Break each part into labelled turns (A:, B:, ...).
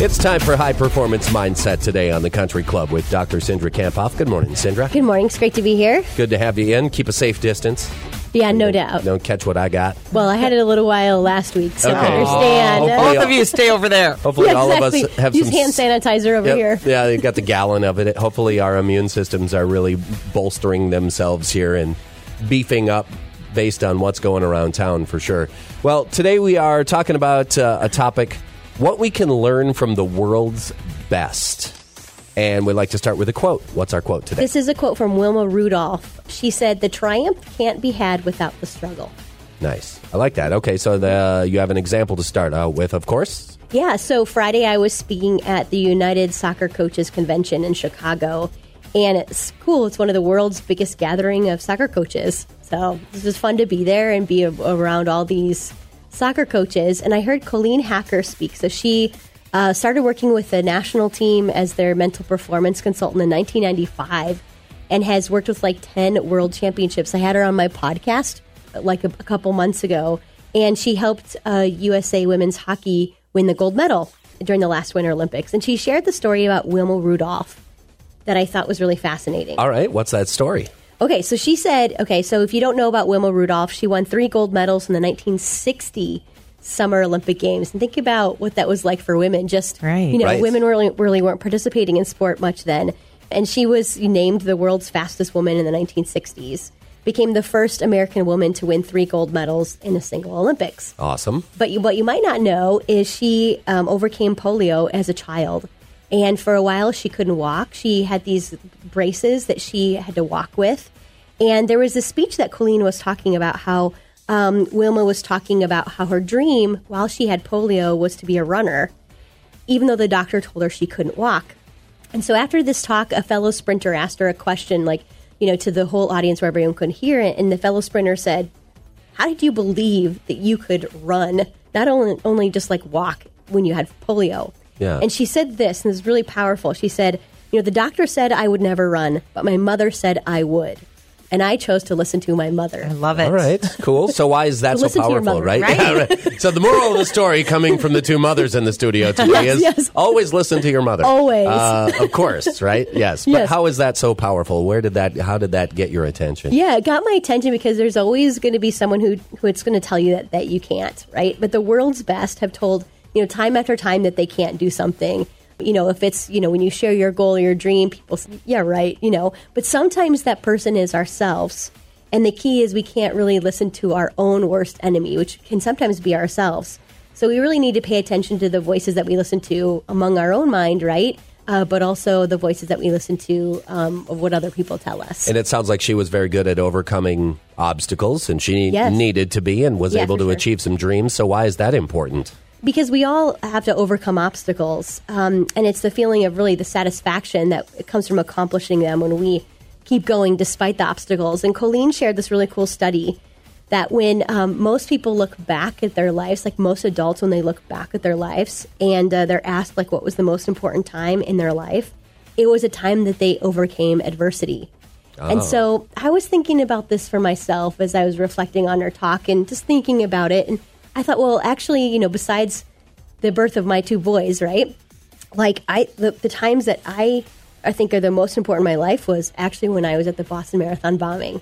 A: It's time for High Performance Mindset today on the Country Club with Dr. Cindra Kamphoff. Good morning, Cindra.
B: Good morning. It's great to be here.
A: Good to have you in. Keep a safe distance.
B: Yeah, no doubt.
A: Don't catch what I got.
B: Well, I had it a little while last week, so
A: Okay.
B: I understand.
A: Hopefully-
C: Both of you stay over there.
A: Hopefully,
B: Yeah,
A: all
B: exactly.
A: of us have
B: Use
A: some
B: hand sanitizer over
A: Yep.
B: here.
A: Yeah, they got the gallon of it. Hopefully, our immune systems are really bolstering themselves here and beefing up based on what's going around town for sure. Well, today we are talking about uh, a topic what we can learn from the world's best. And we'd like to start with a quote. What's our quote today?
B: This is a quote from Wilma Rudolph. She said, "The triumph can't be had without the struggle."
A: Nice. I like that. Okay, so the, you have an example to start out with, of course.
B: Yeah, so Friday I was speaking at the United Soccer Coaches Convention in Chicago, and it's cool. It's one of the world's biggest gathering of soccer coaches. So this was fun to be there and be around all these soccer coaches. And I heard Colleen Hacker speak. So she uh, started working with the national team as their mental performance consultant in 1995 and has worked with like 10 world championships. I had her on my podcast like a, a couple months ago, and she helped uh, USA women's hockey win the gold medal during the last Winter Olympics. And she shared the story about Wilma Rudolph that I thought was really fascinating.
A: All right, what's that story?
B: Okay, so she said, okay, so if you don't know about Wilma Rudolph, she won three gold medals in the 1960 Summer Olympic Games. And think about what that was like for women. Just,
C: Right.
B: you know,
A: Right.
B: women really, really weren't participating in sport much then. And she was named the world's fastest woman in the 1960s, became the first American woman to win three gold medals in a single Olympics.
A: Awesome.
B: But you, what you might not know is she um, overcame polio as a child. And for a while, she couldn't walk. She had these braces that she had to walk with. And there was a speech that Colleen was talking about how um, Wilma was talking about how her dream while she had polio was to be a runner, even though the doctor told her she couldn't walk. And so after this talk, a fellow sprinter asked her a question, like, you know, to the whole audience where everyone couldn't hear it. And the fellow sprinter said, How did you believe that you could run, not only, only just like walk when you had polio?
A: Yeah.
B: And she said this, and this is really powerful. She said, You know, the doctor said I would never run, but my mother said I would. And I chose to listen to my mother.
C: I love it.
A: All right, cool. So why is that so
B: Listen to your
A: powerful,
B: mother,
A: right?
C: right?
A: Yeah, right. So the moral of the story, coming from the two mothers in the studio today,
B: Yes,
A: is
B: yes.
A: always listen to your mother.
B: Always.
A: uh, of course, right? Yes. But
B: Yes.
A: how is that so powerful? Where did that? How did that get your attention?
B: Yeah, it got my attention because there's always going to be someone who who it's going to tell you that, that you can't, right? But the world's best have told, you know, time after time that they can't do something. You know, if it's, you know, when you share your goal or your dream, people say, yeah, right, you know. But sometimes that person is ourselves. And the key is we can't really listen to our own worst enemy, which can sometimes be ourselves. So we really need to pay attention to the voices that we listen to among our own mind, right? Uh, but also the voices that we listen to um, of what other people tell us.
A: And it sounds like she was very good at overcoming obstacles, and she
B: Yes.
A: needed to be, and was
B: Yeah,
A: able to
B: sure.
A: achieve some dreams. So why is that important?
B: Because we all have to overcome obstacles um, and it's the feeling of really the satisfaction that comes from accomplishing them when we keep going despite the obstacles. And colleen shared this really cool study that when um, most people look back at their lives like most adults when they look back at their lives and uh, they're asked like what was the most important time in their life it was a time that they overcame adversity. And so I was thinking about this for myself as I was reflecting on our talk and just thinking about it. And I thought, well, actually, you know, besides the birth of my two boys, right? Like I, the, the times that I, I think are the most important in my life was actually when I was at the Boston Marathon bombing,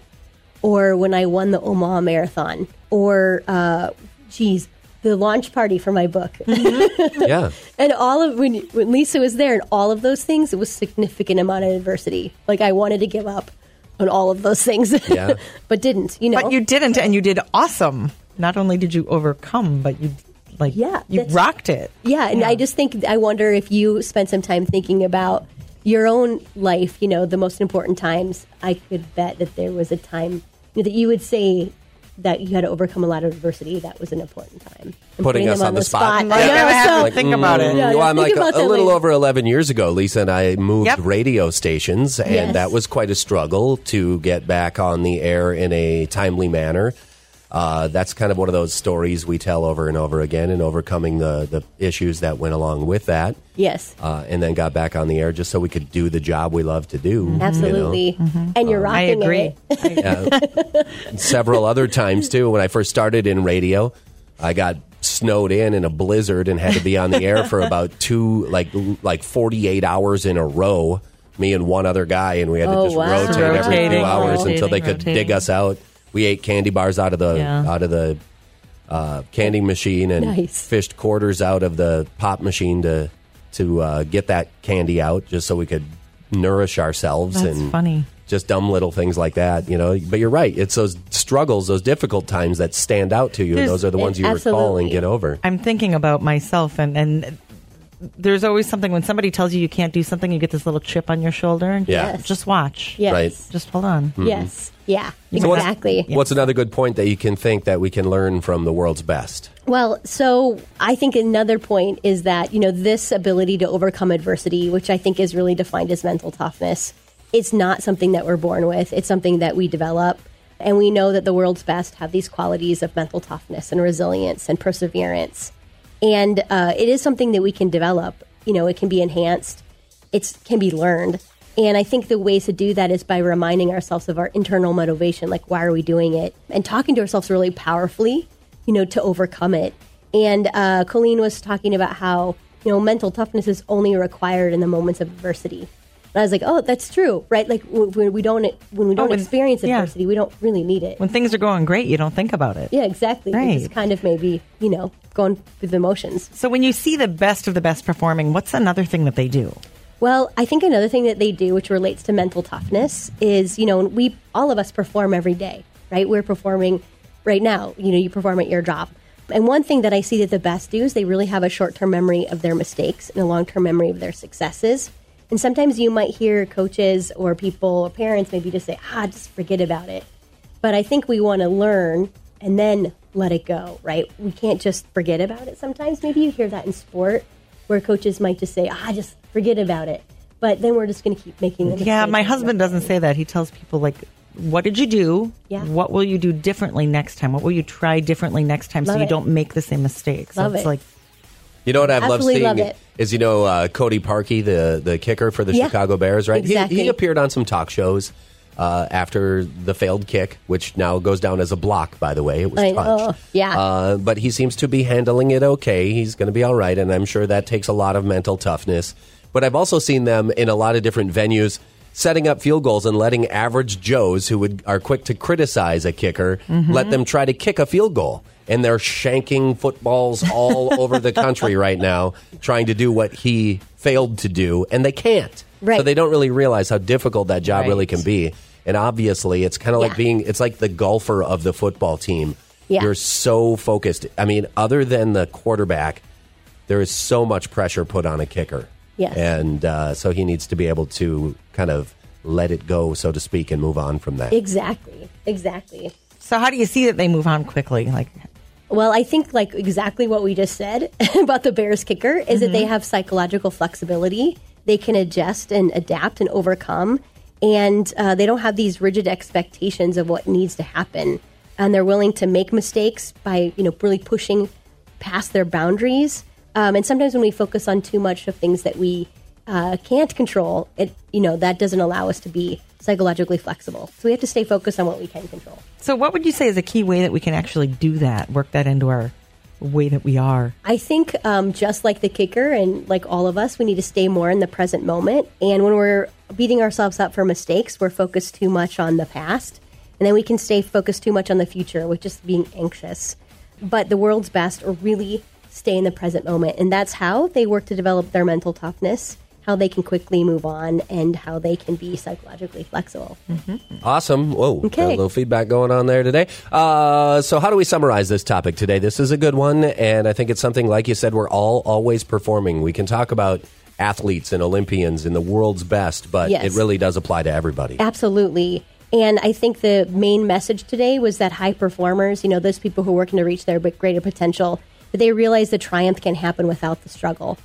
B: or when I won the Omaha Marathon, or, uh, geez, the launch party for my book.
A: yeah.
B: And all of when, when Lisa was there and all of those things, it was significant amount of adversity. Like I wanted to give up on all of those things,
A: Yeah.
B: but didn't. You know,
C: But you didn't, and you did awesome. Not only did you overcome, but you like
B: Yeah,
C: you rocked it.
B: yeah. And I just think I wonder if you spent some time thinking about your own life. You know, the most important times. I could bet that there was a time that you would say that you had to overcome a lot of adversity. That was an important time. I'm
A: Putting us
B: them
A: on the spot.
B: I
C: Like,
B: know,
C: I have
B: so-
C: to think about it.
B: Mm, yeah,
A: well, I'm
B: think
A: like
B: about
A: a, a little
B: later.
A: over 11 years ago. Lisa and I moved
C: Yep.
A: radio stations, and
B: Yes.
A: that was quite a struggle to get back on the air in a timely manner. Uh, that's kind of one of those stories we tell over and over again, and overcoming the, the issues that went along with that.
B: Yes.
A: Uh, and then got back on the air just so we could do the job we love to do. you know?
B: Absolutely. And you're
C: I
B: rocking I
C: agree.
B: it.
A: several other times too. When I first started in radio, I got snowed in in a blizzard and had to be on the air for about two, like like forty eight hours in a row. Me and one other guy, and we had to
B: Oh,
A: just
B: wow.
A: rotate every few
C: Rotating,
A: hours until they
C: rotating,
A: could dig us out. We ate candy bars out of the
C: Yeah.
A: out of the uh, candy machine and
B: Nice.
A: fished quarters out of the pop machine to to uh, get that candy out, just so we could nourish ourselves.
C: That's
A: and
C: funny.
A: just dumb little things like that, you know. But you're right; it's those struggles, those difficult times that stand out to you, and those are the ones you recall and get over.
C: I'm thinking about myself, and, and there's always something when somebody tells you you can't do something, you get this little chip on your shoulder, and
A: Yeah.
B: Yes.
C: just watch.
B: Yes.
A: Right.
C: Just hold on. Mm-hmm.
B: Yes. Yeah.
A: So what's-
B: Exactly.
A: What's another good point that you can think that we can learn from the world's best?
B: Well, so I think another point is that, you know, this ability to overcome adversity, which I think is really defined as mental toughness, it's not something that we're born with. It's something that we develop. And we know that the world's best have these qualities of mental toughness and resilience and perseverance. And uh, it is something that we can develop. You know, it can be enhanced, it can be learned. And I think the ways to do that is by reminding ourselves of our internal motivation, like why are we doing it, and talking to ourselves really powerfully, you know, to overcome it. And uh, Colleen was talking about how you know mental toughness is only required in the moments of adversity. And I was like, oh, that's true, right? Like when we don't when we oh, don't
C: when-
B: experience
C: yeah.
B: adversity, we don't really need it.
C: When things are going great, you don't think about it.
B: yeah, exactly.
C: Right.
B: just kind of maybe you know going through the motions.
C: So when you see the best of the best performing, what's another thing that they do?
B: Well, I think another thing that they do, which relates to mental toughness, is you know we all of us perform every day, right? We're performing right now. You know, you perform at your job, and one thing that I see that the best do is they really have a short-term memory of their mistakes and a long-term memory of their successes. And sometimes you might hear coaches or people or parents maybe just say, "Ah, just forget about it." But I think we want to learn and then let it go, right? We can't just forget about it sometimes. Maybe you hear that in sport where coaches might just say, ah, just forget about it. But then we're just going to keep making the
C: Yeah, my husband doesn't say that. He tells people like, "What did you do?
B: Yeah.
C: What will you do differently next time? What will you try differently next time so
B: Love
C: you
B: it.
C: don't make the same mistakes?"
B: Love
C: so it's
B: it.
C: like
A: You know what I've loved seeing
B: love it.
A: is you know uh, Cody Parkey, the the kicker for the
B: Yeah,
A: Chicago Bears, right? He-
B: exactly.
A: He, appeared on some talk shows uh, after the failed kick, which now goes down as a block. By the way, it was
B: I know,
A: touched.
B: yeah.
A: Uh, but he seems to be handling it okay. He's going to be all right, and I'm sure that takes a lot of mental toughness. But I've also seen them in a lot of different venues setting up field goals and letting average Joes who would are quick to criticize a kicker let them try to kick a field goal. And they're shanking footballs all over the country right now, trying to do what he failed to do, and they can't.
B: Right.
A: So they don't really realize how difficult that job really can be. And obviously, it's kind of like
B: Yeah.
A: being it's like the golfer of the football team.
B: Yeah.
A: You're so focused. I mean, other than the quarterback, there is so much pressure put on a kicker.
B: Yes.
A: And uh, so he needs to be able to kind of let it go, so to speak, and move on from that.
B: Exactly. Exactly.
C: So how do you see that they move on quickly? Like
B: Well, I think like exactly what we just said about the Bears kicker is that they have psychological flexibility. They can adjust and adapt and overcome, and uh, they don't have these rigid expectations of what needs to happen. And they're willing to make mistakes by you know really pushing past their boundaries. Um, and sometimes when we focus on too much of things that we uh, can't control, it you know that doesn't allow us to be psychologically flexible. So we have to stay focused on what we can control.
C: so what would you say is a key way that we can actually do that? Work that into our way that we are.
B: I think um, just like the kicker and like all of us, we need to stay more in the present moment. And when we're beating ourselves up for mistakes, we're focused too much on the past. And then we can stay focused too much on the future with just being anxious. But the world's best are really stay in the present moment. And that's how they work to develop their mental toughness, how they can quickly move on, and how they can be psychologically flexible.
A: Awesome. Whoa.
B: Okay.
A: Got a little feedback going on there today. Uh, so, how do we summarize this topic today? This is a good one. And I think it's something, like you said, we're all always performing. We can talk about athletes and Olympians and the world's best, but
B: Yes.
A: it really does apply to everybody.
B: Absolutely. And I think the main message today was that high performers, you know, those people who are working to reach their greater potential, but they realize the triumph can happen without the struggle.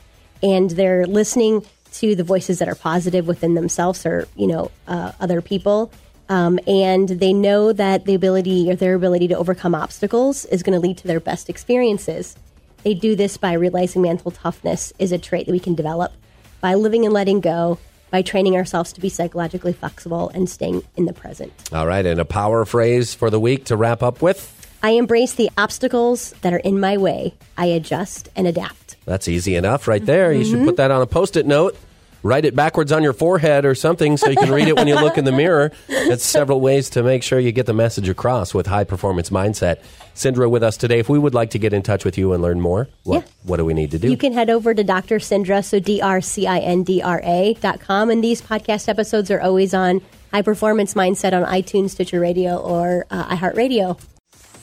B: And they're listening to the voices that are positive within themselves or, you know, uh, other people. Um, and they know that the ability or their ability to overcome obstacles is going to lead to their best experiences. They do this by realizing mental toughness is a trait that we can develop by living and letting go, by training ourselves to be psychologically flexible and staying in the present.
A: All right, and a power phrase for the week to wrap up with.
B: I embrace the obstacles that are in my way. I adjust and adapt.
A: That's easy enough right there. You should put that on a post it note. Write it backwards on your forehead or something so you can read it when you look in the mirror. That's several ways to make sure you get the message across with high performance mindset. Cindra with us today. If we would like to get in touch with you and learn more, what,
B: Yeah.
A: what do we need to do?
B: You can head over to Dr. Cindra, so D R C I N D R A dot com. And these podcast episodes are always on High Performance Mindset on iTunes, Stitcher Radio, or uh, iHeartRadio.